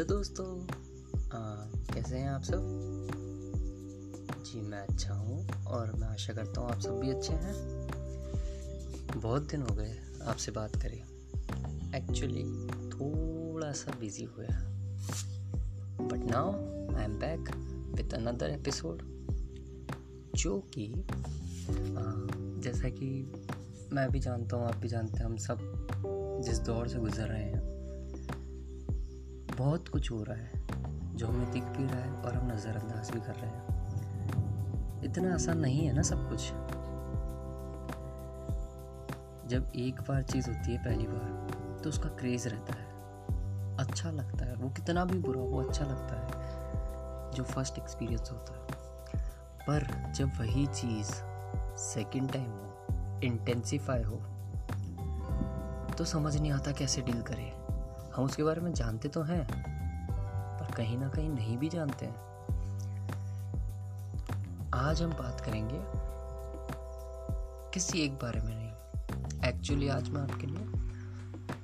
Hello दोस्तों आ, कैसे हैं आप सब? जी मैं अच्छा हूँ और मैं आशा करता हूँ आप सब भी अच्छे हैं। बहुत दिन हो गए आपसे बात करें। एक्चुअली थोड़ा सा बिज़ी हुआ but now I am back with another episode जो कि जैसा कि मैं भी जानता हूँ आप भी जानते हैं हम सब जिस दौर से गुजर रहे हैं बहुत कुछ हो रहा है, जो हमें दिख भी रहा है और हम नज़रअंदाज भी कर रहे हैं। इतना आसान नहीं है ना सब कुछ? जब एक बार चीज़ होती है पहली बार तो उसका क्रेज़ रहता है। अच्छा लगता है, वो कितना भी बुरा वो अच्छा लगता है, जो फ़र्स्ट एक्सपीरियंस होता है। पर जब वही चीज़ सेकंड टाइम हो इंटेंसिफाई हो तो समझ नहीं आता कैसे डील करें। हम उसके बारे में जानते तो हैं, पर कहीं ना कहीं नहीं भी जानते हैं। आज हम बात करेंगे किसी एक बारे में नहीं। एक्चुअली आज मैं आपके लिए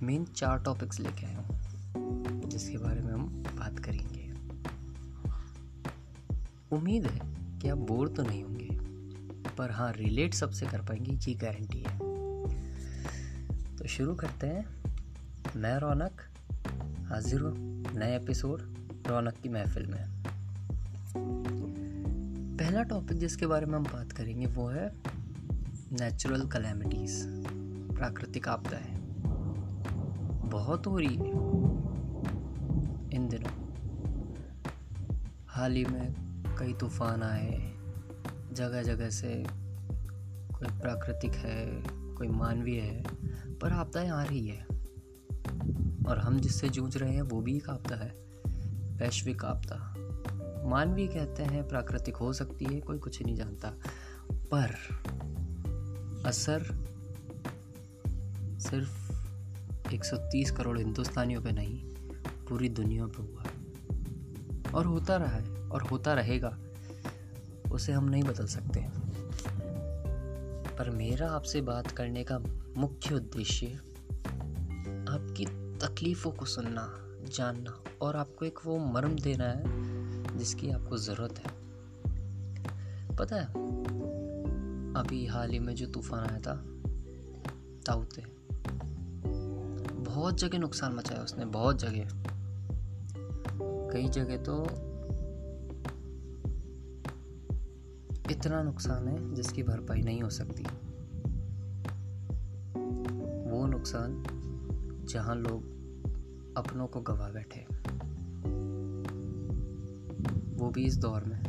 मेन चार टॉपिक्स लेके आया हूँ, जिसके बारे में हम बात करेंगे। उम्मीद है कि आप बोर तो नहीं होंगे, पर हाँ रिलेट सबसे कर पाएँगे, ये गारंटी है। तो शुरू करते हैं, मैं रौनक हाजिर हूँ नए एपिसोड रौनक की महफिल में। पहला टॉपिक जिसके बारे में हम बात करेंगे वो है नेचुरल कलेमिटीज़ प्राकृतिक आपदाएँ। बहुत हो रही है इन दिनों। हाल ही में कई तूफ़ान आए जगह जगह से कोई प्राकृतिक है, कोई मानवीय है, पर आपदाएँ आ रही है। और हम जिससे जूझ रहे हैं, वो भी एक आपदा है। वैश्विक आपदा। मानवीय कहते हैं, प्राकृतिक हो सकती है, कोई कुछ नहीं जानता। पर असर सिर्फ़ 130 करोड़ हिंदुस्तानियों पे नहीं, पूरी दुनिया पे हुआ और होता रहा है, और होता रहेगा। उसे हम नहीं बदल सकते। पर मेरा आपसे बात करने का मुख्य उद्देश्य तकलीफ़ों को सुनना, जानना और आपको एक वो मर्म देना है जिसकी आपको ज़रूरत है। पता है, अभी हाल ही में जो तूफ़ान आया था ताउते बहुत जगह नुकसान मचाया उसने, बहुत जगह। कई जगह तो इतना नुकसान है जिसकी भरपाई नहीं हो सकती। वो नुकसान जहाँ लोग अपनों को गवा बैठे। वो भी इस दौर में,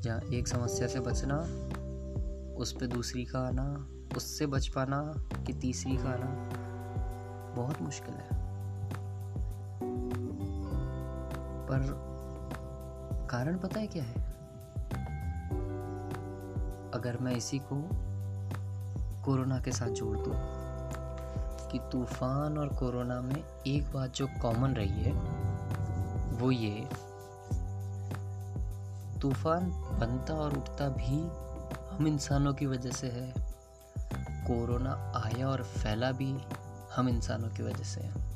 जहाँ एक समस्या से बचना, उस पर दूसरी का आना, उससे बच पाना कि तीसरी का आना, बहुत मुश्किल है। पर कारण पता है क्या है? अगर मैं इसी को कोरोना के साथ जोड़ दूँ कि तूफ़ान और कोरोना में एक बात जो कॉमन रही है, वो ये, तूफ़ान बनता और उठता भी हम इंसानों की वजह से है, कोरोना आया और फैला भी हम इंसानों की वजह से है।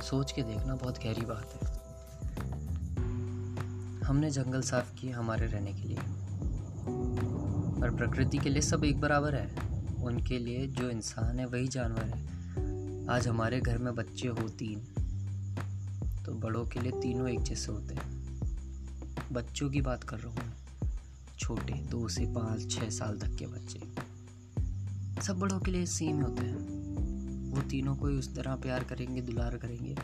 सोच के देखना बहुत गहरी बात है। हमने जंगल साफ़ किए हमारे रहने के लिए। और प्रकृति के लिए सब एक बराबर है। उनके लिए जो इंसान है, वही जानवर है। आज हमारे घर में बच्चे हो तीन तो बड़ों के लिए तीनों एक जैसे होते हैं। बच्चों की बात कर रहा हूँ छोटे, दो से पाँच छः साल तक के बच्चे। सब बड़ों के लिए सेम होते हैं। वो तीनों कोई उस तरह प्यार करेंगे, दुलार करेंगे।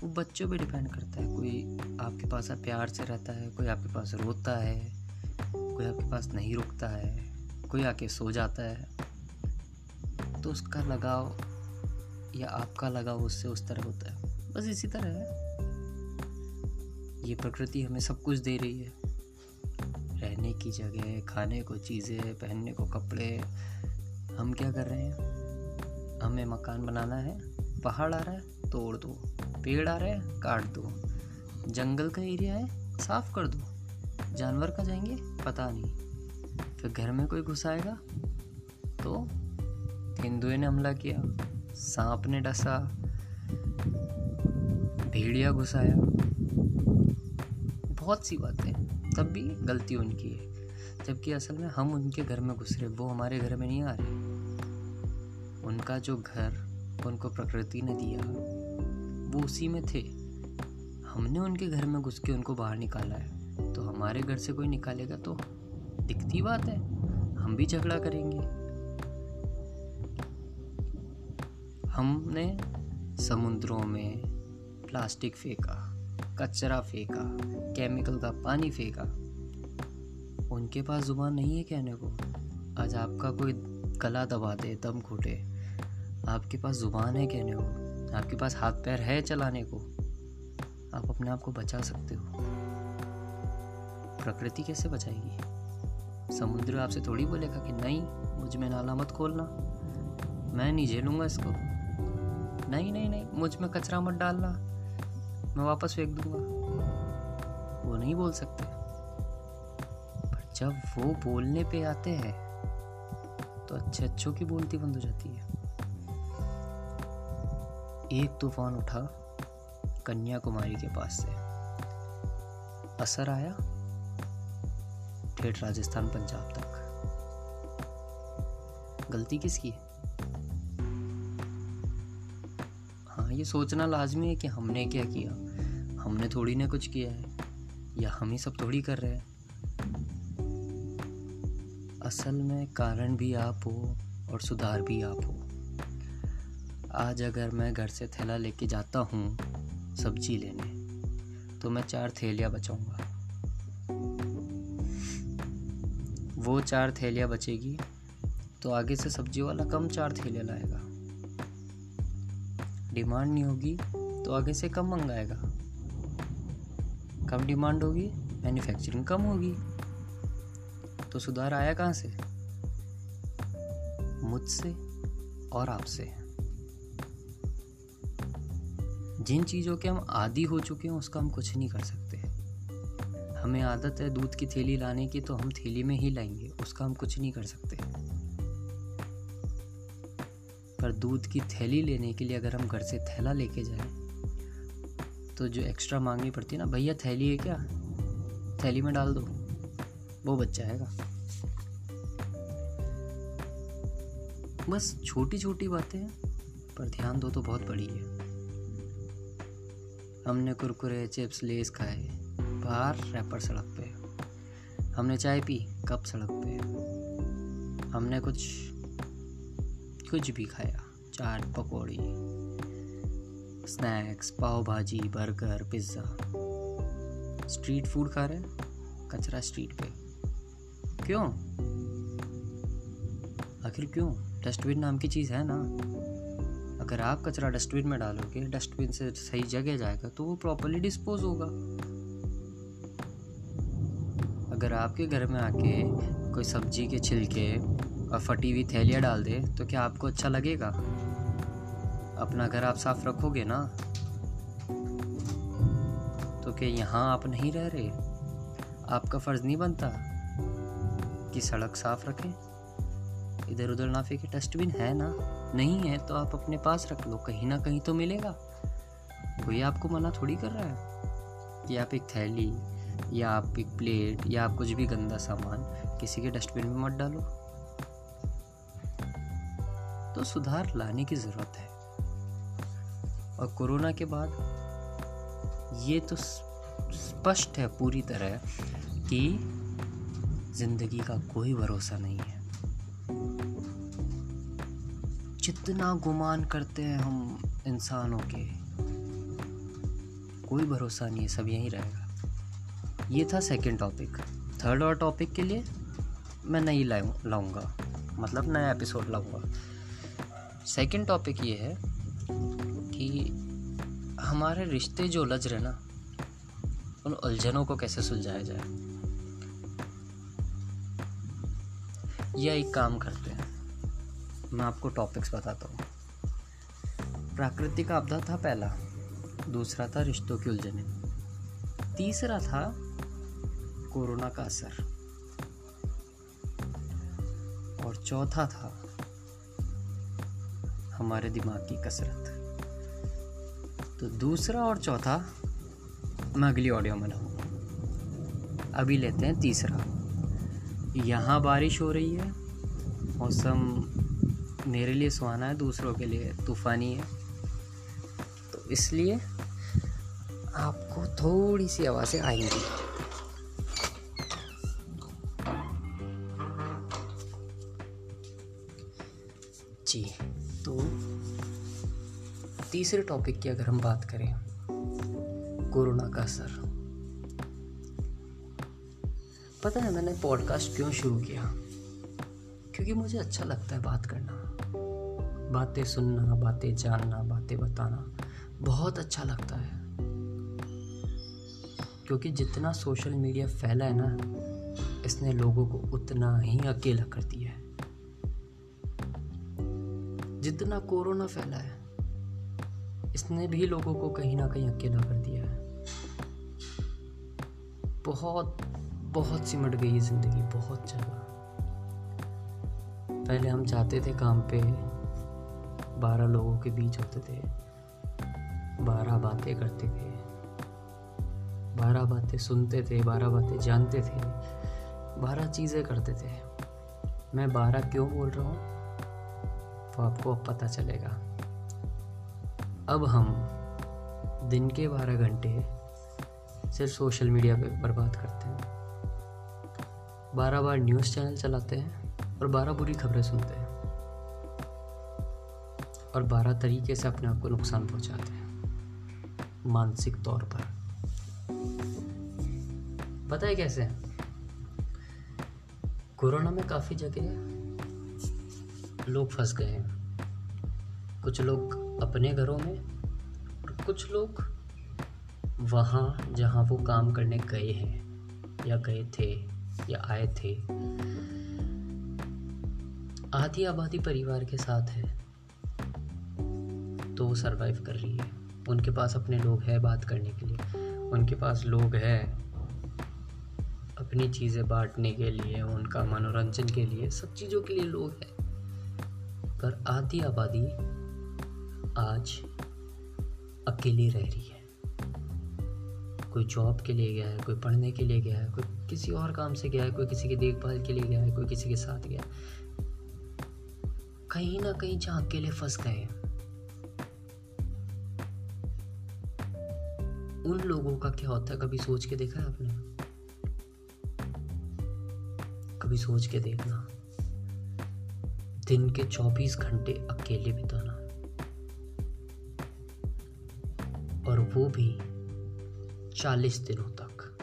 वो बच्चों पे डिपेंड करता है। कोई आपके पास प्यार से रहता है, कोई आपके पास रोता है, कोई आपके पास नहीं रुकता है, कोई आके सो जाता है। तो उसका लगाव या आपका लगाव उससे उस तरह होता है। बस इसी तरह है। ये प्रकृति हमें सब कुछ दे रही है। रहने की जगह, खाने को, चीज़ें, पहनने को, कपड़े। हम क्या कर रहे हैं? हमें मकान बनाना है। पहाड़ आ रहा है, तोड़ दो। पेड़ आ रहे हैं, काट दो। जंगल का एरिया है, साफ़ कर दो। जानवर का जाएँगे? पता नहीं। फिर घर में कोई घुस आएगा तो तेंदुए ने हमला किया। सांप ने डसा। भेड़िया घुसाया। बहुत सी बातें। तब भी गलती उनकी है। जबकि असल में हम उनके घर में घुस रहे वो हमारे घर में नहीं आ रहे। उनका जो घर, उनको प्रकृति ने दिया। वो उसी में थे। हमने उनके घर में घुस के उनको बाहर निकाला है। तो हमारे घर से कोई निकालेगा तो दिखती बात है। हम भी झगड़ा करेंगे। हमने समुद्रों में प्लास्टिक फेंका, कचरा फेंका, केमिकल का पानी फेंका। उनके पास ज़ुबान नहीं है कहने को। आज आपका कोई गला दबा दे, दम घुटे। आपके पास ज़ुबान है कहने को। आपके पास हाथ पैर है चलाने को। आप अपने आप को बचा सकते हो। प्रकृति कैसे बचाएगी? समुद्र आपसे थोड़ी बोलेगा कि नहीं, मुझमें नाला मत खोलना। मैं नहीं झेलूँगा इसको। नहीं नहीं नहीं, मुझमें कचरा मत डालना। मैं वापस फेंक दूँगा। वो नहीं बोल सकते। पर जब वो बोलने पे आते हैं तो अच्छे अच्छों की बोलती बंद हो जाती है। एक तूफ़ान उठा कन्याकुमारी के पास से। असर आया ठेठ राजस्थान, पंजाब तक। गलती किसकी है? ये सोचना लाजमी है कि हमने क्या किया? हमने थोड़ी ना कुछ किया है, या हम ही सब थोड़ी कर रहे हैं? असल में कारण भी आप हो और सुधार भी आप हो। आज अगर मैं घर से थैला लेके जाता हूँ सब्ज़ी लेने तो मैं चार थैलियाँ बचाऊँगा। वो चार थैलियाँ बचेगी तो आगे से सब्ज़ी वाला कम चार थैलियाँ लाएगा। डिमांड नहीं होगी तो आगे से कम मंगाएगा। कम डिमांड होगी मैन्युफैक्चरिंग कम होगी। तो सुधार आया कहाँ से? मुझसे और आपसे। जिन चीज़ों के हम आदि हो चुके हैं, उसका हम कुछ नहीं कर सकते। हमें आदत है दूध की थैली लाने की तो हम थैली में ही लाएँगे, उसका हम कुछ नहीं कर सकते। पर दूध की थैली लेने के लिए अगर हम घर से थैला लेके जाए तो जो एक्स्ट्रा मांगनी पड़ती है ना, भैया, थैली है क्या? थैली में डाल दो। वो बच जाएगा। बस छोटी छोटी बातें पर ध्यान दो तो बहुत बड़ी है। हमने कुरकुरे, चिप्स, लेस खाए, बाहर रैपर सड़क पे। हमने चाय पी, कप सड़क पे। हमने कुछ कुछ भी खाया। चाट, पकौड़ी स्नैक्स पाव भाजी बर्गर पिज़्ज़ा स्ट्रीट फ़ूड खा रहे कचरा स्ट्रीट पे। क्यों? आखिर क्यों? डस्टबिन नाम की चीज़ है ना। अगर आप कचरा डस्टबिन में डालोगे डस्टबिन से सही जगह जाएगा तो वो प्रॉपरली डिस्पोज होगा। अगर आपके घर में आके कोई सब्ज़ी के छिलके और फटी हुई थैलियाँ डाल दे तो क्या आपको अच्छा लगेगा? अपना घर आप साफ़ रखोगे ना? तो क्या यहाँ आप नहीं रह रहे? आपका फ़र्ज़ नहीं बनता कि सड़क साफ़ रखें? इधर उधर ना फेंके, डस्टबिन है ना? नहीं है तो आप अपने पास रख लो, कहीं ना कहीं तो मिलेगा। कोई आपको मना थोड़ी कर रहा है कि आप एक थैली या आप एक प्लेट या आप कुछ भी गंदा सामान किसी के डस्टबिन में मत डालो। तो सुधार लाने की ज़रूरत है। और कोरोना के बाद ये तो स्पष्ट है पूरी तरह कि ज़िंदगी का कोई भरोसा नहीं है। जितना गुमान करते हैं हम इंसानों के, कोई भरोसा नहीं है, सब यहीं रहेगा। ये था सेकंड टॉपिक थर्ड और टॉपिक के लिए मैं नहीं लाऊँगा। मतलब नया एपिसोड लाऊँगा। सेकंड टॉपिक ये है कि हमारे रिश्ते जो उलझ रहे ना, उन उलझनों को कैसे सुलझाया जाए? या एक काम करते हैं। मैं आपको टॉपिक्स बताता हूँ। प्राकृतिक आपदा था पहला, दूसरा था रिश्तों की उलझने, तीसरा था कोरोना का असर, और चौथा था हमारे दिमाग की कसरत। तो दूसरा और चौथा, मैं अगली ऑडियो में लाऊँगा। अभी लेते हैं तीसरा। यहाँ बारिश हो रही है, मौसम मेरे लिए सुहाना है, दूसरों के लिए तूफ़ानी है। तो इसलिए आपको थोड़ी सी आवाज़ें आएँगी। तीसरे टॉपिक की अगर हम बात करें, कोरोना का असर। पता है, मैंने पॉडकास्ट क्यों शुरू किया? क्योंकि मुझे अच्छा लगता है बात करना। बातें सुनना, बातें जानना, बातें बताना बहुत अच्छा लगता है। क्योंकि जितना सोशल मीडिया फैला है ना, इसने लोगों को उतना ही अकेला कर दिया है। जितना कोरोना फैला है इसने भी लोगों को कहीं ना कहीं अकेला कर दिया है। बहुत बहुत सिमट गई है ज़िंदगी, बहुत ज़्यादा। पहले हम जाते थे काम पे, बारह लोगों के बीच होते थे। बारह बातें करते थे। बारह बातें सुनते थे, बारह बातें जानते थे। बारह चीज़ें करते थे। मैं बारह क्यों बोल रहा हूँ? तो आपको अब पता चलेगा। अब हम दिन के बारह घंटे सिर्फ़ सोशल मीडिया पे बर्बाद करते हैं। बारह बार न्यूज़ चैनल चलाते हैं और बारह बुरी खबरें सुनते हैं। और बारह तरीके से अपने आप को नुकसान पहुंचाते हैं, मानसिक तौर पर। पता है कैसे? कोरोना में काफ़ी जगह लोग फंस गए हैं। कुछ लोग अपने घरों में और कुछ लोग वहाँ जहाँ वो काम करने गए हैं या गए थे या आए थे। आधी आबादी परिवार के साथ है तो वो सरवाइव कर रही है। उनके पास अपने लोग हैं बात करने के लिए। उनके पास लोग हैं अपनी चीज़ें बांटने के लिए, उनका मनोरंजन के लिए, सब चीज़ों के लिए लोग हैं। पर आधी आबादी आज अकेली रह रही है। कोई जॉब के लिए गया है, कोई पढ़ने के लिए गया है, कोई किसी और काम से गया है, कोई किसी की देखभाल के लिए गया है, कोई किसी के साथ गया कहीं ना कहीं जहाँ अकेले फंस गए हैं, उन लोगों का क्या होता है? कभी सोच के देखा है आपने? कभी सोच के देखना। दिन के 24 घंटे अकेले बिताना। और वो भी 40 दिनों तक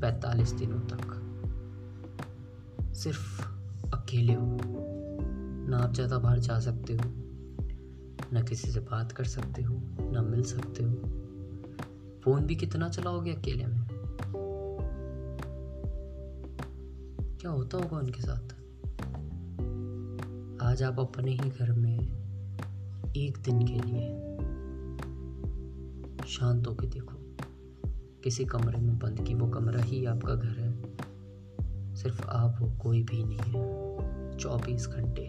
45 दिनों तक सिर्फ़ अकेले हो। ना आप ज़्यादा बाहर जा सकते हो, ना किसी से बात कर सकते हो, ना मिल सकते हो। फ़ोन भी कितना चलाओगे अकेले में? क्या होता होगा उनके साथ? आज आप अपने ही घर में एक दिन के लिए शांत होकर देखो। किसी कमरे में बंद की वो कमरा ही आपका घर है। सिर्फ़ आप हो, कोई भी नहीं है। चौबीस घंटे।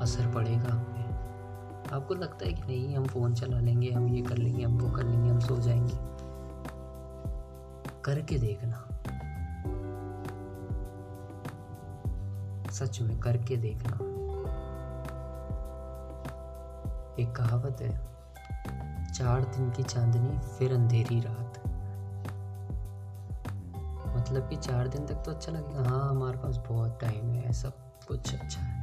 असर पड़ेगा आप पे आपको लगता है कि नहीं, हम फ़ोन चला लेंगे, हम ये कर लेंगे, हम वो कर लेंगे, हम सो जाएँगे। करके देखना। सच में करके देखना। एक कहावत है, चार दिन की चांदनी, फिर अंधेरी रात। मतलब कि चार दिन तक तो अच्छा लगेगा। हाँ हमारे पास बहुत टाइम है, सब कुछ अच्छा है।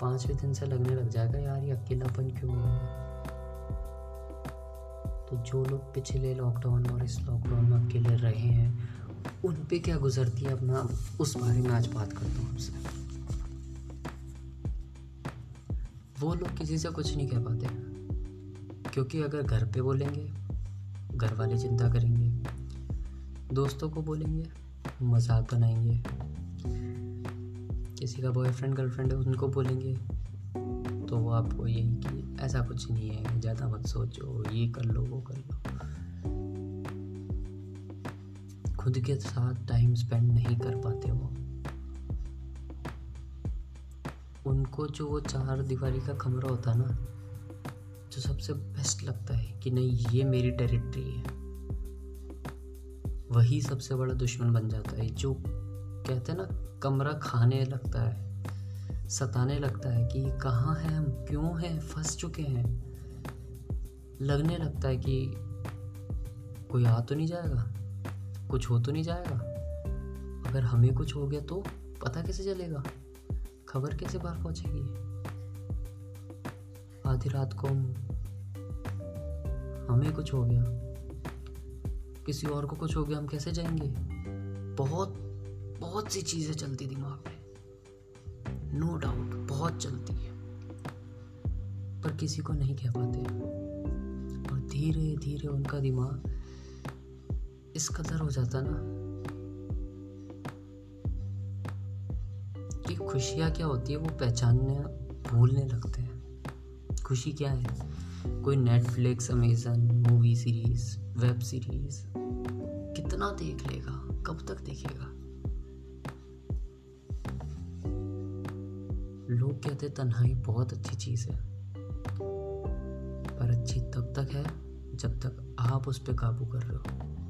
पाँचवें दिन से लगने लग जाएगा, यार, ये अकेलापन क्यों हो? तो जो लोग पिछले लॉकडाउन और इस लॉकडाउन में अकेले रहे हैं उन पे क्या गुजरती है? अपना, उस बारे में आज बात करता हूँ आपसे। वो लोग किसी से कुछ नहीं कह पाते। क्योंकि अगर घर पे बोलेंगे घर वाले चिंता करेंगे, दोस्तों को बोलेंगे, मज़ाक बनाएँगे, किसी का बॉयफ्रेंड गर्लफ्रेंड है, उनको बोलेंगे तो वो आपको यही कि ऐसा कुछ नहीं है, ज़्यादा मत सोचो, ये कर लो, वो कर लो। खुद के साथ टाइम स्पेंड नहीं कर पाते वो। उनको जो वो चार दीवारी का कमरा होता है ना, जो सबसे बेस्ट लगता है कि नहीं, ये मेरी टेरिटरी है। वही सबसे बड़ा दुश्मन बन जाता है, जो कहते हैं ना, कमरा खाने लगता है, सताने लगता है कि कहाँ हैं, हम क्यों हैं, फंस चुके हैं। लगने लगता है कि कोई आ तो नहीं जाएगा, कुछ हो तो नहीं जाएगा। अगर हमें कुछ हो गया तो पता कैसे चलेगा? खबर कैसे बाहर पहुंचेगी? आधी रात को हमें कुछ हो गया। किसी और को कुछ हो गया, हम कैसे जाएँगे? बहुत बहुत सी चीज़ें चलती दिमाग में। नो डाउट बहुत चलती है। पर किसी को नहीं कह पाते। और धीरे धीरे उनका दिमाग इस कदर हो जाता ना खुशियाँ क्या होती है वो पहचानने, भूलने लगते हैं। खुशी क्या है? कोई Netflix Amazon movie series web series कितना देख लेगा? कब तक देखेगा? लोग कहते तन्हाई बहुत अच्छी चीज़ है। पर अच्छी तब तक है जब तक आप उस पर काबू कर रहे हो।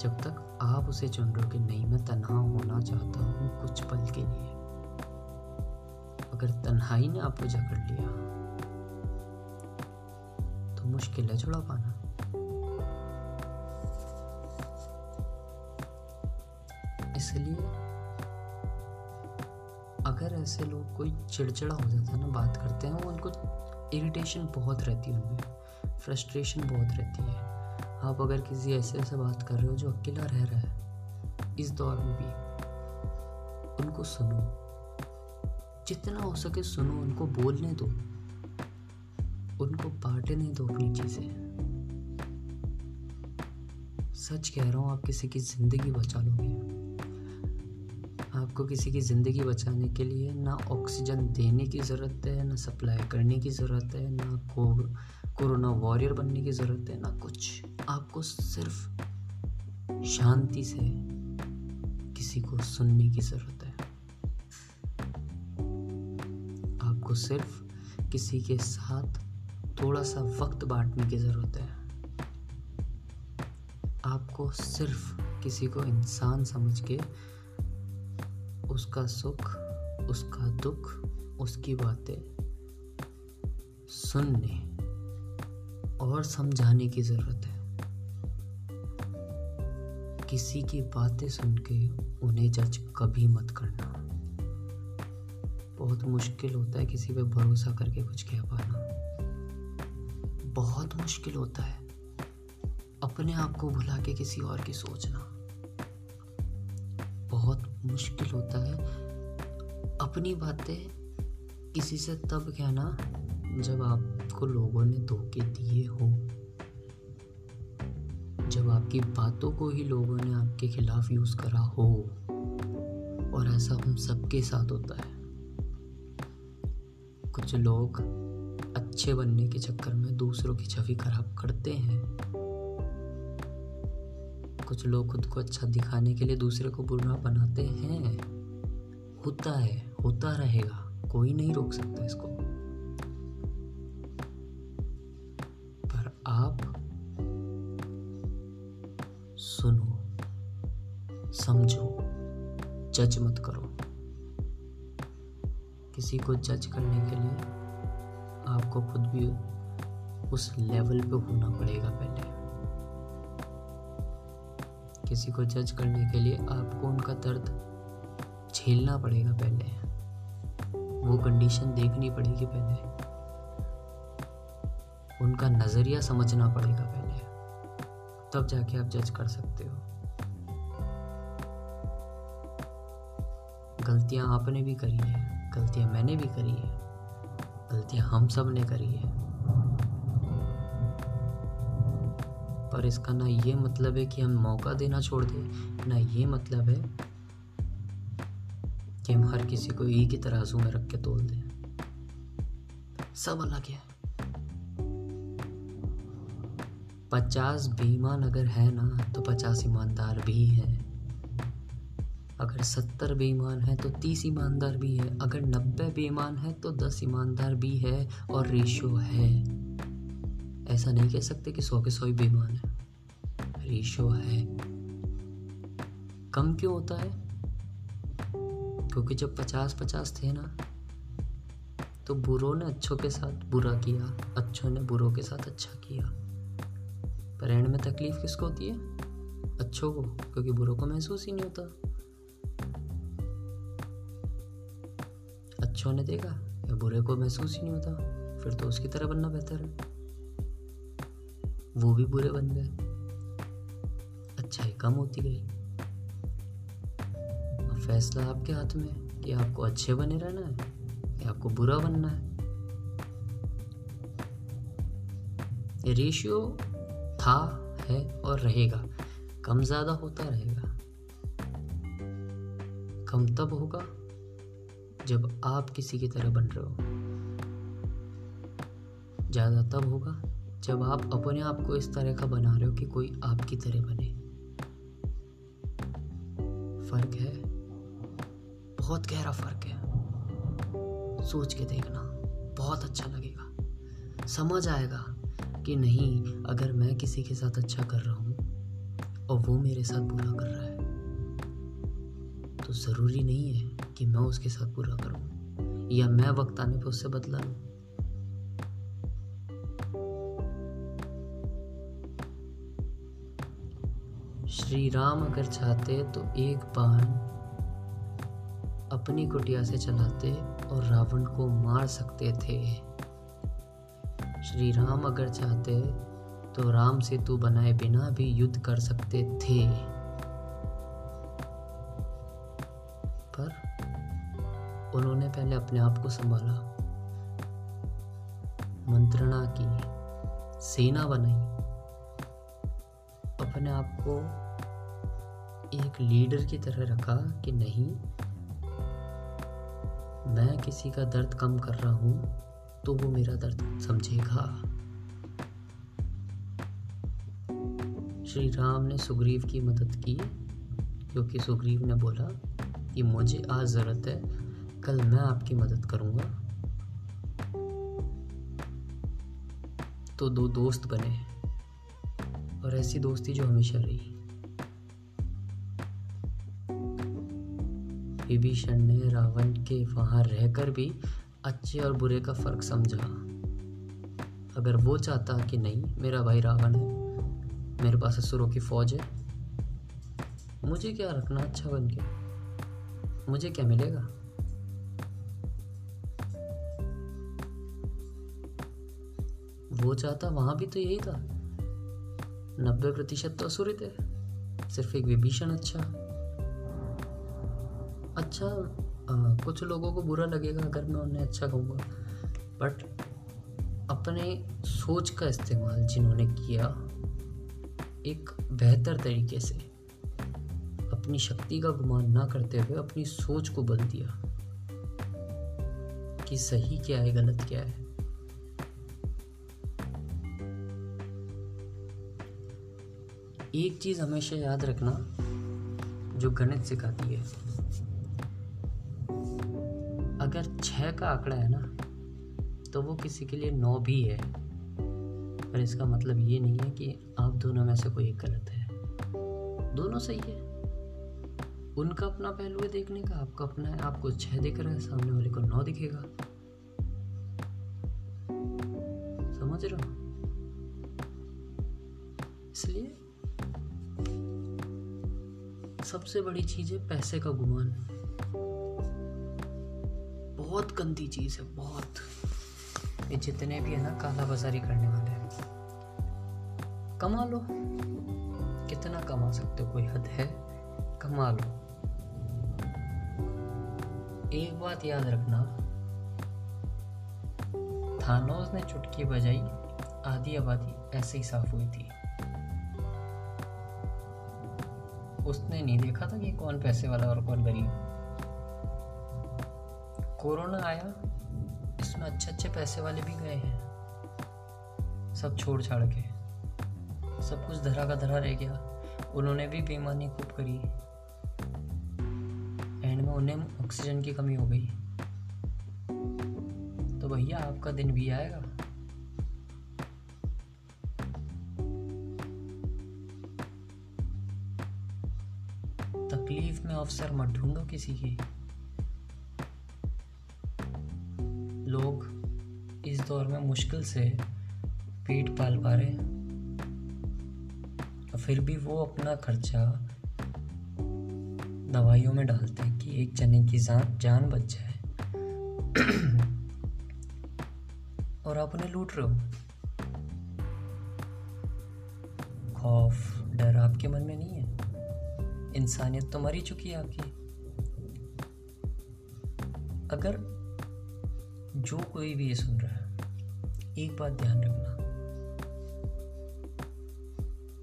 जब तक आप उसे चुन रहे कि नहीं, मैं तन्हा होना चाहता हूँ, कुछ पल के लिए। अगर तन्हाई ने आपको जकड़ लिया तो मुश्किल है छुड़ा पाना। इसलिए, अगर ऐसे लोग कोई चिड़चिड़ा हो जाता है ना, बात करते हैं उनको इरिटेशन बहुत रहती है उनमें फ्रस्ट्रेशन बहुत रहती है। आप अगर किसी ऐसे से बात कर रहे हो जो अकेला रह रहा है, इस दौर में भी, उनको सुनो। जितना हो सके सुनो, उनको बोलने दो। उनको बांटने दो अपनी चीज़ें। सच कह रहा हूँ, आप किसी की ज़िंदगी बचा लोगे। आपको किसी की ज़िंदगी बचाने के लिए ना ऑक्सीजन देने की ज़रूरत है, ना सप्लाई करने की ज़रूरत है, ना को कोरोना वॉरियर बनने की ज़रूरत है, ना कुछ। आपको सिर्फ़ शांति से किसी को सुनने की ज़रूरत है। आपको सिर्फ़ किसी के साथ थोड़ा सा वक्त बांटने की ज़रूरत है। आपको सिर्फ़ किसी को इंसान समझ के उसका सुख, उसका दुख, उसकी बातें सुनने और समझाने की ज़रूरत है। किसी की बातें सुन के उन्हें जज कभी मत करना। बहुत मुश्किल होता है किसी पे भरोसा करके कुछ कह पाना। बहुत मुश्किल होता है अपने आप को भुला के किसी और की सोचना। बहुत मुश्किल होता है अपनी बातें किसी से तब कहना जब आपको लोगों ने धोखे दिए हो, जब आपकी बातों को ही लोगों ने आपके खिलाफ यूज़ करा हो, और ऐसा हम सबके साथ होता है, कुछ लोग अच्छे बनने के चक्कर में दूसरों की छवि खराब करते हैं। कुछ लोग खुद को अच्छा दिखाने के लिए दूसरे को बुरा बनाते हैं। होता है, होता रहेगा, कोई नहीं रोक सकता इसको। किसी को जज करने के लिए आपको खुद भी उस लेवल पे होना पड़ेगा पहले। किसी को जज करने के लिए आपको उनका दर्द झेलना पड़ेगा पहले। वो कंडीशन देखनी पड़ेगी पहले। उनका नज़रिया समझना पड़ेगा पहले। तब जाके आप जज कर सकते हो। गलतियाँ आपने भी करी है। गलतियाँ मैंने भी करी है, गलतियाँ हम सबने करी है। पर इसका ना ये मतलब है कि हम मौका देना छोड़ दें, ना ये मतलब है कि हम हर किसी को एक ही तराजू में रख के तोल दें। सब अलग है। पचास बेईमान अगर है ना तो पचास ईमानदार भी हैं। अगर सत्तर बेईमान है तो तीस ईमानदार भी है। अगर नब्बे बेईमान है तो दस ईमानदार भी है और रेशियो है। ऐसा नहीं कह सकते कि सौ के सौ ही बेईमान है। रेशियो है। कम क्यों होता है? क्योंकि जब पचास पचास थे ना तो बुरों ने अच्छों के साथ बुरा किया, अच्छों ने बुरों के साथ अच्छा किया। पर एंड में तकलीफ़ किसको होती है? अच्छों को, क्योंकि बुरों को महसूस ही नहीं होता। अच्छों ने देखा या बुरे को महसूस ही नहीं होता? फिर तो उसकी तरह बनना बेहतर है। वो भी बुरे बन गए। अच्छाई कम होती गई। अब फैसला आपके हाथ में कि आपको अच्छे बने रहना है या आपको बुरा बनना है। रेशियो था, है और रहेगा। कम ज़्यादा होता रहेगा। कम तब होगा जब आप किसी की तरह बन रहे हो, ज़्यादा तब होगा जब आप अपने आप को इस तरह का बना रहे हो कि कोई आपकी तरह बने। फ़र्क है, बहुत गहरा फ़र्क है। सोच के देखना, बहुत अच्छा लगेगा। समझ आएगा कि नहीं, अगर मैं किसी के साथ अच्छा कर रहा हूँ और वो मेरे साथ बुरा कर रहा है तो ज़रूरी नहीं है कि मैं उसके साथ पूरा करूँ, या मैं वक्त आने पर उससे बदला लूँ। श्री राम अगर चाहते तो एक बाण अपनी कुटिया से चलाते और रावण को मार सकते थे। श्री राम अगर चाहते तो राम सेतु बनाए बिना भी युद्ध कर सकते थे। उन्होंने पहले अपने आप को संभाला। मंत्रणा की, सेना बनाई। अपने आप को एक लीडर की तरह रखा कि नहीं, मैं किसी का दर्द कम कर रहा हूँ तो वो मेरा दर्द समझेगा। श्री राम ने सुग्रीव की मदद की, क्योंकि सुग्रीव ने बोला कि मुझे आज ज़रूरत है कल मैं आपकी मदद करूँगा। तो दो दोस्त बने और ऐसी दोस्ती जो हमेशा रही। विभीषण ने रावण के वहाँ रहकर भी अच्छे और बुरे का फ़र्क समझा। अगर वो चाहता कि नहीं, मेरा भाई रावण है, मेरे पास असुरों की फौज है, मुझे क्या रखना अच्छा बन के मुझे क्या मिलेगा? वो चाहता वहाँ भी तो यही था। नब्बे प्रतिशत तो असुर थे। सिर्फ़ एक विभीषण अच्छा। अच्छा आ, कुछ लोगों को बुरा लगेगा अगर मैं उन्हें अच्छा कहूँगा। बट अपने सोच का इस्तेमाल जिन्होंने किया एक बेहतर तरीके से अपनी शक्ति का गुमान ना करते हुए अपनी सोच को बदल दिया कि सही क्या है गलत क्या है। एक चीज़ हमेशा याद रखना, जो गणित सिखाती है। अगर छः का आंकड़ा है ना तो वो किसी के लिए नौ भी है। पर इसका मतलब ये नहीं है कि आप दोनों में से कोई एक गलत है। दोनों सही है। उनका अपना पहलू है देखने का, आपका अपना है। आपको छः दिख रहा है, सामने वाले को नौ दिखेगा। समझ रहे हो? सबसे बड़ी चीज़ है पैसे का गुमान। बहुत गंदी चीज़ है, बहुत। ये जितने भी है ना काला बाजारी करने वाले हैं। कमा लो। कितना कमा सकते हो? कोई हद है? कमा लो। एक बात याद रखना। थानोस ने चुटकी बजाई, आधी आबादी ऐसे ही साफ़ हुई थी। उसने नहीं देखा था कि कौन पैसे वाला और कौन गरीब। कोरोना आया, इसमें अच्छे अच्छे पैसे वाले भी गए हैं। सब छोड़ छाड़ के। सब कुछ धरा का धरा रह गया। उन्होंने भी बेईमानी खूब करी। एंड में उन्हें ऑक्सीजन की कमी हो गई। तो भैया, आपका दिन भी आएगा। अवसर मत ढूंढो किसी की। लोग इस दौर में मुश्किल से पेट पाल पा रहे हैं। फिर भी वो अपना खर्चा दवाइयों में डालते हैं कि एक जने की जान जान बच जाए। और आप उन्हें लूट रहे हो। खौफ, डर आपके मन में नहीं है? इंसानियत तो मरी चुकी है आपकी। अगर जो कोई भी ये सुन रहा है, एक बात ध्यान रखना।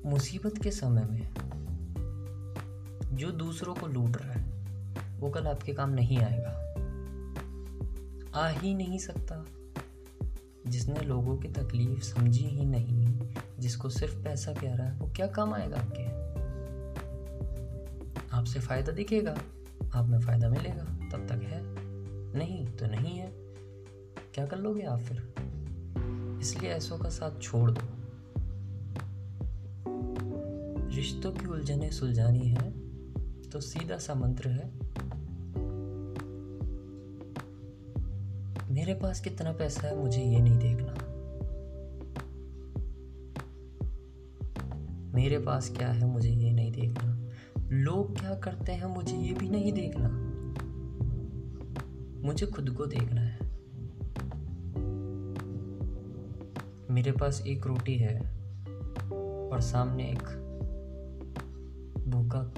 मुसीबत के समय में जो दूसरों को लूट रहा है, वो कल आपके काम नहीं आएगा। आ ही नहीं सकता। जिसने लोगों की तकलीफ़ समझी ही नहीं, जिसको सिर्फ़ पैसा प्यारा है, वो क्या काम आएगा आपके? आपसे फ़ायदा दिखेगा, आप में फ़ायदा मिलेगा। तब तक है। नहीं तो नहीं है। क्या कर लोगे आप फिर? इसलिए ऐसों का साथ छोड़ दो। रिश्तों की उलझने सुलझानी है तो सीधा सा मंत्र है, मेरे पास कितना पैसा है मुझे ये नहीं देखना। मेरे पास क्या है मुझे ये नहीं देखना। लोग क्या करते हैं मुझे ये भी नहीं देखना। मुझे खुद को देखना है। मेरे पास एक रोटी है और सामने एक भूखा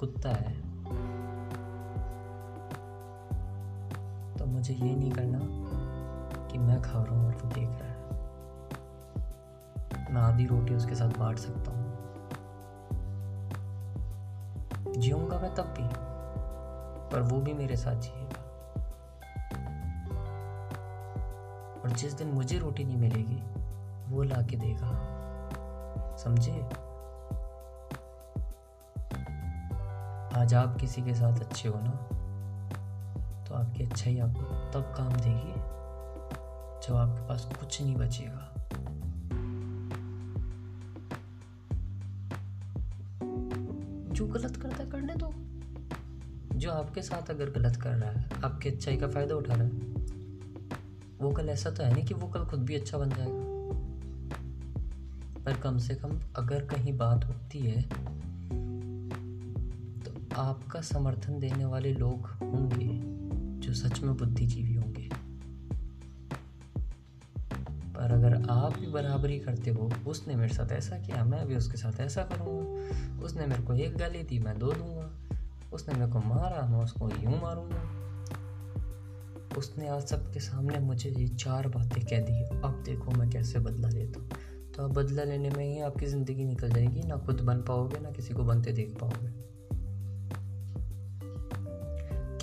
कुत्ता है। तो मुझे ये नहीं करना कि मैं खा रहा हूँ और वो देख रहा है। मैं आधी रोटी उसके साथ बांट सकता हूँ। जीऊँगा मैं तब भी, पर वो भी मेरे साथ जिएगा। और जिस दिन मुझे रोटी नहीं मिलेगी, वो ला के देगा। समझे? आज आप किसी के साथ अच्छे हो ना तो आपकी अच्छाई आपको तब काम देगी, जब आपके पास कुछ नहीं बचेगा। जो गलत करता है करने दो जो आपके साथ अगर गलत कर रहा है, आपकी अच्छाई का फ़ायदा उठा रहा है, वो कल ऐसा तो है नहीं कि वो कल खुद भी अच्छा बन जाएगा। पर कम से कम अगर कहीं बात होती है तो आपका समर्थन देने वाले लोग होंगे, जो सच में बुद्धिजीवी होंगे। पर अगर आप भी बराबरी करते हो, उसने मेरे साथ ऐसा किया, मैं भी उसके साथ ऐसा करूँगा। उसने मेरे को एक गाली दी, मैं दो दूँगा। उसने मेरे को मारा, मैं उसको यूँ मारूँगा। उसने आज सबके सामने मुझे ये चार बातें कह दी, अब देखो मैं कैसे बदला लेता हूँ। तो आप बदला लेने में ही आपकी ज़िंदगी निकल जाएगी, ना खुद बन पाओगे, ना किसी को बनते देख पाओगे।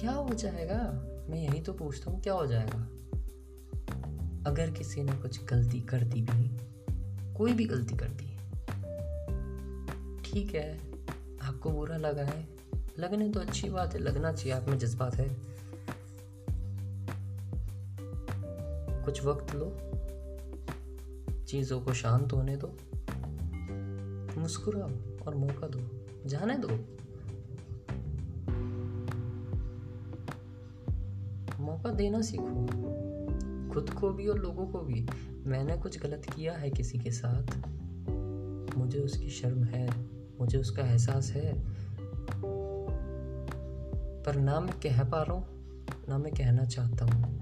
क्या हो जाएगा? मैं यही तो पूछता हूँ, क्या हो जाएगा? अगर किसी ने कुछ गलती कर दी भी, कोई भी गलती कर दी, ठीक है, आपको बुरा लगा है, लगने तो अच्छी बात है, लगना चाहिए, आप में जज्बात है। कुछ वक्त लो, चीज़ों को शांत होने दो, मुस्कुराओ और मौका दो, जाने दो। मौका देना सीखो। खुद को भी और लोगों को भी। मैंने कुछ गलत किया है किसी के साथ? मुझे उसकी शर्म है। मुझे उसका एहसास है। पर ना मैं कह पा रहा हूँ, ना मैं कहना चाहता हूँ।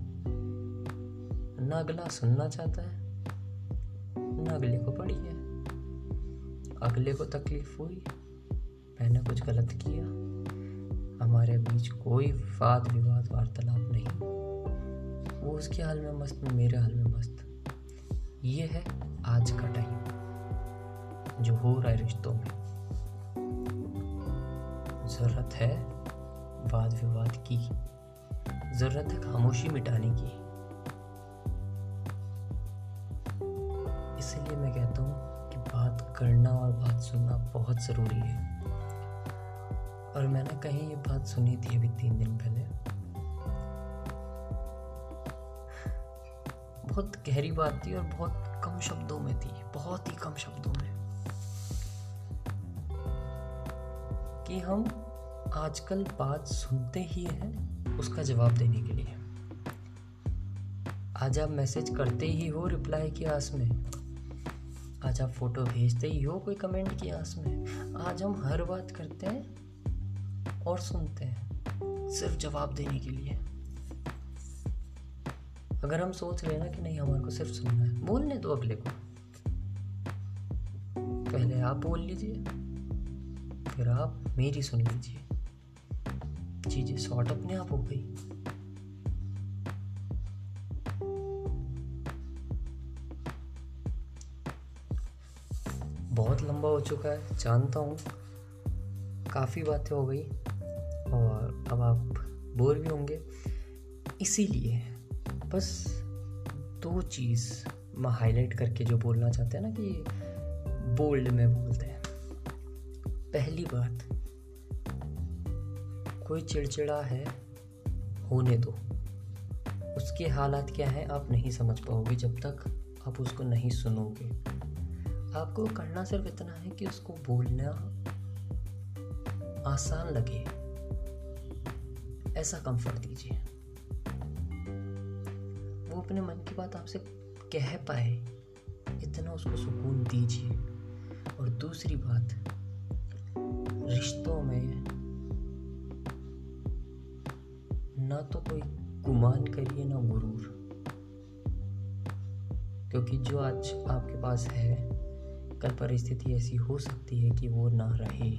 ना अगला सुनना चाहता है, ना अगले को पड़ी है। अगले को तकलीफ़ हुई। मैंने कुछ गलत किया। हमारे बीच कोई वाद विवाद वार्तालाप वो उसके हाल में मस्त, मेरे हाल में मस्त। ये है आज का टाइम जो हो रहा है रिश्तों में। ज़रूरत है वाद विवाद की, ज़रूरत है खामोशी मिटाने की। इसलिए मैं कहता हूँ कि बात करना और बात सुनना बहुत ज़रूरी है। और मैंने कहीं ये बात सुनी थी अभी तीन दिन पहले बहुत गहरी बात थी और बहुत कम शब्दों में थी, बहुत ही कम शब्दों में। कि हम आजकल बात सुनते ही हैं, उसका जवाब देने के लिए। आज आप मैसेज करते ही हो रिप्लाई की आस में। आज आप फ़ोटो भेजते ही हो कोई कमेंट की आस में। आज हम हर बात करते हैं और सुनते हैं, सिर्फ़ जवाब देने के लिए। अगर हम सोच रहे हैं ना कि नहीं, हमारे को सिर्फ़ सुनना है, बोलने दो अगले को। पहले आप बोल लीजिए, फिर आप मेरी सुन लीजिए। चीज़ें शॉर्ट अपने आप हो गई। बहुत लंबा हो चुका है, जानता हूँ। काफ़ी बातें हो गई, और अब आप बोर भी होंगे। इसीलिए बस दो चीज़ मैं हाईलाइट करके जो बोलना चाहते हैं ना कि बोल्ड में बोलते हैं। पहली बात, कोई चिड़चिड़ा है, होने दो। उसके हालात क्या हैं, आप नहीं समझ पाओगे जब तक आप उसको नहीं सुनोगे। आपको करना सिर्फ़ इतना है कि उसको बोलना आसान लगे। ऐसा कंफर्ट दीजिए। अपने मन की बात आपसे कह पाए, इतना उसको सुकून दीजिए। और दूसरी बात, रिश्तों में ना तो कोई गुमान करिए ना गुरूर। क्योंकि जो आज आपके पास है, कल परिस्थिति ऐसी हो सकती है कि वो ना रहे।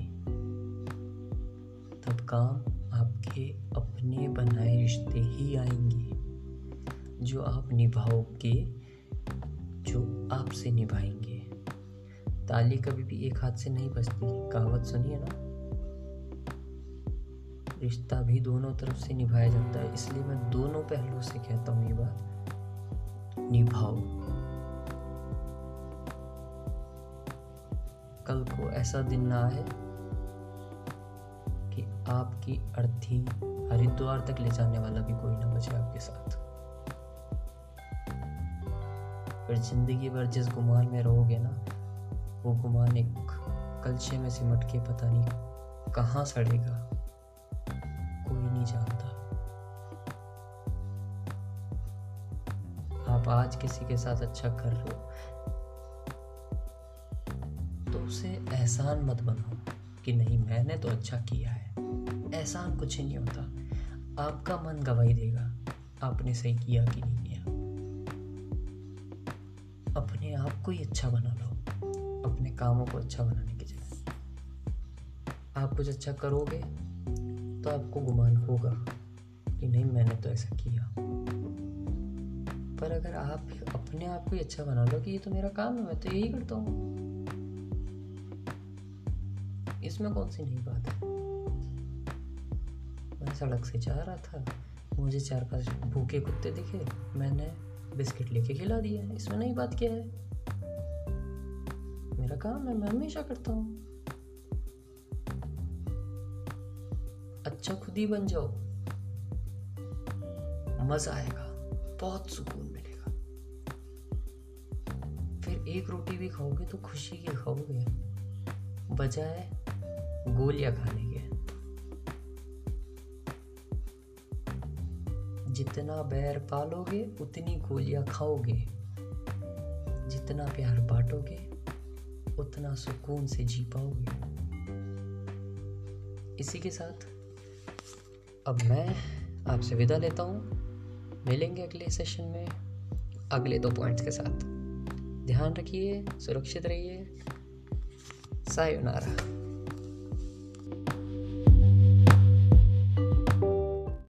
तब काम आपके अपने बनाए रिश्ते ही आएँगे। जो आप निभाओगे, जो आपसे निभाएँगे। ताली कभी भी एक हाथ से नहीं बजती। कहावत सुनिए ना। रिश्ता भी दोनों तरफ़ से निभाया जाता है। इसलिए मैं दोनों पहलू से कहता हूँ ये बात। निभाओ। कल को ऐसा दिन ना आए कि आपकी अर्थी हरिद्वार तक ले जाने वाला भी कोई ना बचे आपके साथ। फिर ज़िंदगी भर जिस गुमान में रहोगे ना, वो गुमान एक कलशे में सिमट के पता नहीं कहाँ सड़ेगा। कोई नहीं जानता। आप आज किसी के साथ अच्छा कर रहे हो तो उसे एहसान मत बनाओ कि नहीं, मैंने तो अच्छा किया है। एहसान कुछ नहीं होता। आपका मन गवाही देगा, आपने सही किया कि नहीं ही अच्छा बना लो। अपने कामों को अच्छा बनाने की जगह। आप कुछ अच्छा करोगे तो आपको गुमान होगा कि नहीं, मैंने तो ऐसा किया। पर अगर आप अपने आप को ही अच्छा बना लो कि ये तो मेरा काम है, मैं तो यही करता हूँ। इसमें कौन सी नई बात है? मैं सड़क से जा रहा था। मुझे चार पाँच भूखे कुत्ते दिखे। मैंने बिस्किट लेके खिला दिया। इसमें नई बात क्या है? मेरा काम है, मैं हमेशा करता हूँ। अच्छा खुद ही बन जाओ। मज़ा आएगा, बहुत सुकून मिलेगा। फिर एक रोटी भी खाओगे तो खुशी की खाओगे बजाय गोलियाँ खाने के। जितना बैर पालोगे, उतनी गोलियाँ खाओगे। जितना प्यार बांटोगे उतना सुकून से जी पाओगे। इसी के साथ, अब मैं आपसे विदा लेता हूँ। मिलेंगे अगले सेशन में। अगले दो पॉइंट्स के साथ। ध्यान रखिए, सुरक्षित रहिए। सायोनारा